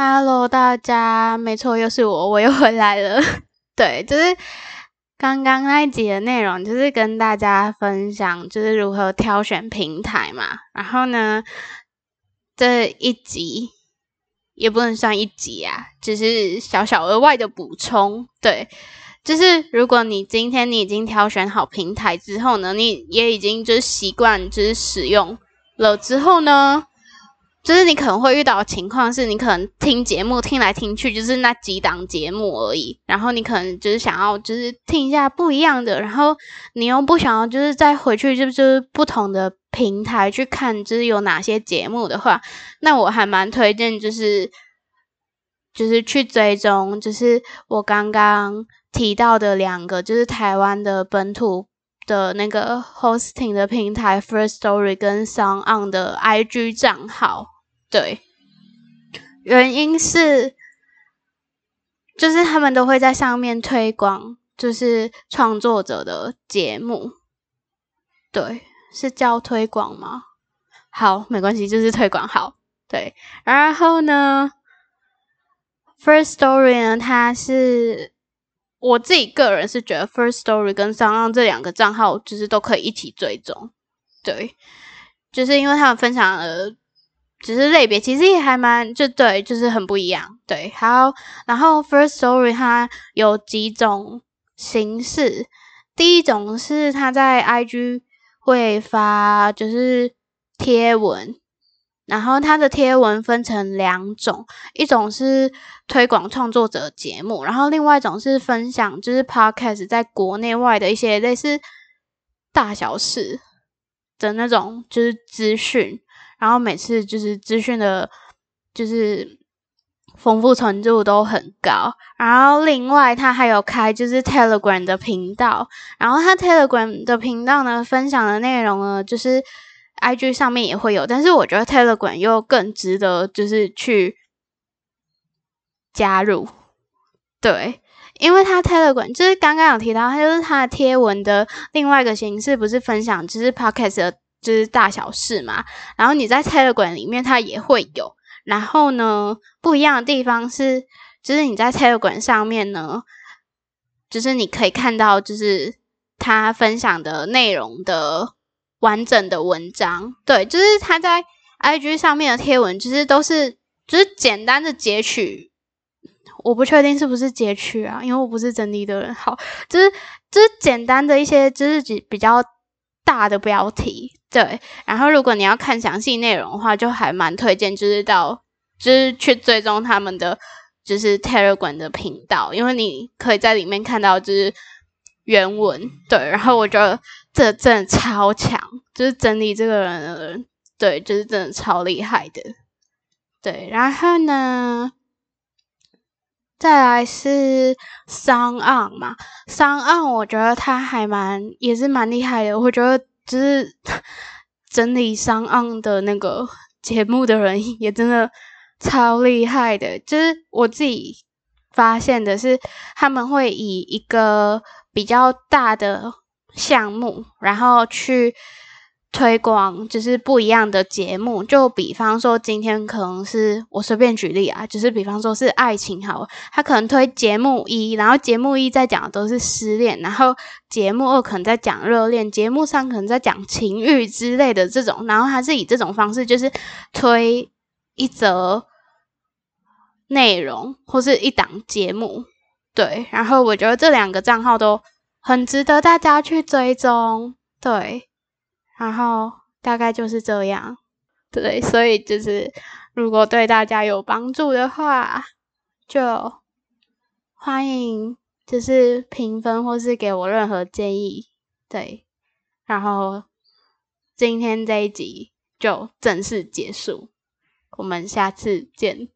Hello，大家，没错，又是我，我又回来了。对，就是刚刚那一集的内容，就是跟大家分享，就是如何挑选平台嘛。然后呢，这一集也不能算一集啊，只是小小额外的补充。对，就是如果你今天你已经挑选好平台之后呢，你也已经就是习惯就是使用了之后呢。就是你可能会遇到的情况是，你可能听节目听来听去就是那几档节目而已，然后你可能就是想要就是听一下不一样的，然后你又不想要就是再回去就是不同的平台去看就是有哪些节目的话，那我还蛮推荐就是就是去追踪就是我刚刚提到的两个就是台湾的本土的那个 hosting 的平台 First Story 跟 SoundOn 的 IG 账号。对，原因是，就是他们都会在上面推广，就是创作者的节目。对，是叫推广吗？好，没关系，就是推广好。对，然后呢，First Story 呢，它是我自己个人是觉得 First Story 跟 SoundOn 这两个账号就是都可以一起追踪。对，就是因为他们分享了。只是类别，其实也还蛮就对，就是很不一样。对，好，然后 first story 它有几种形式，第一种是它在 IG 会发就是贴文，然后它的贴文分成两种，一种是推广创作者节目，然后另外一种是分享就是 Podcast 在国内外的一些类似大小事的那种就是资讯。然后每次就是资讯的，就是丰富程度都很高。然后另外他还有开就是 Telegram 的频道，然后他 Telegram 的频道呢，分享的内容呢，就是 IG 上面也会有，但是我觉得 Telegram 又更值得就是去加入。对，因为他 Telegram 就是刚刚有提到，他就是他的贴文的另外一个形式，不是分享，就是 Podcast。就是大小事嘛，然后你在 Telegram 里面它也会有，然后呢，不一样的地方是，就是你在 Telegram 上面呢，就是你可以看到就是他分享的内容的完整的文章，对，就是他在 IG 上面的贴文，其实都是就是简单的截取，我不确定是不是截取啊，因为我不是整理的人，好，就是就是简单的一些就是比较大的标题。对，然后如果你要看详细内容的话，就还蛮推荐，就是到就是去追踪他们的就是 Telegram 的频道，因为你可以在里面看到就是原文。对，然后我觉得这真的超强，就是整理这个人的人，对，就是真的超厉害的。对，然后呢，再来是桑昂嘛桑昂我觉得他还蛮也是蛮厉害的，我觉得。就是整理商案的那个节目的人也真的超厉害的。就是我自己发现的是，他们会以一个比较大的项目，然后去。推广就是不一样的节目，就比方说今天可能是我随便举例啊，就是比方说是爱情好了，他可能推节目一，然后节目一在讲的都是失恋，然后节目二可能在讲热恋，节目三可能在讲情欲之类的这种，然后他是以这种方式就是推一则内容或是一档节目，对，然后我觉得这两个账号都很值得大家去追踪，对。然后大概就是这样，对，所以就是如果对大家有帮助的话，就欢迎就是评分或是给我任何建议，对。然后今天这一集就正式结束，我们下次见。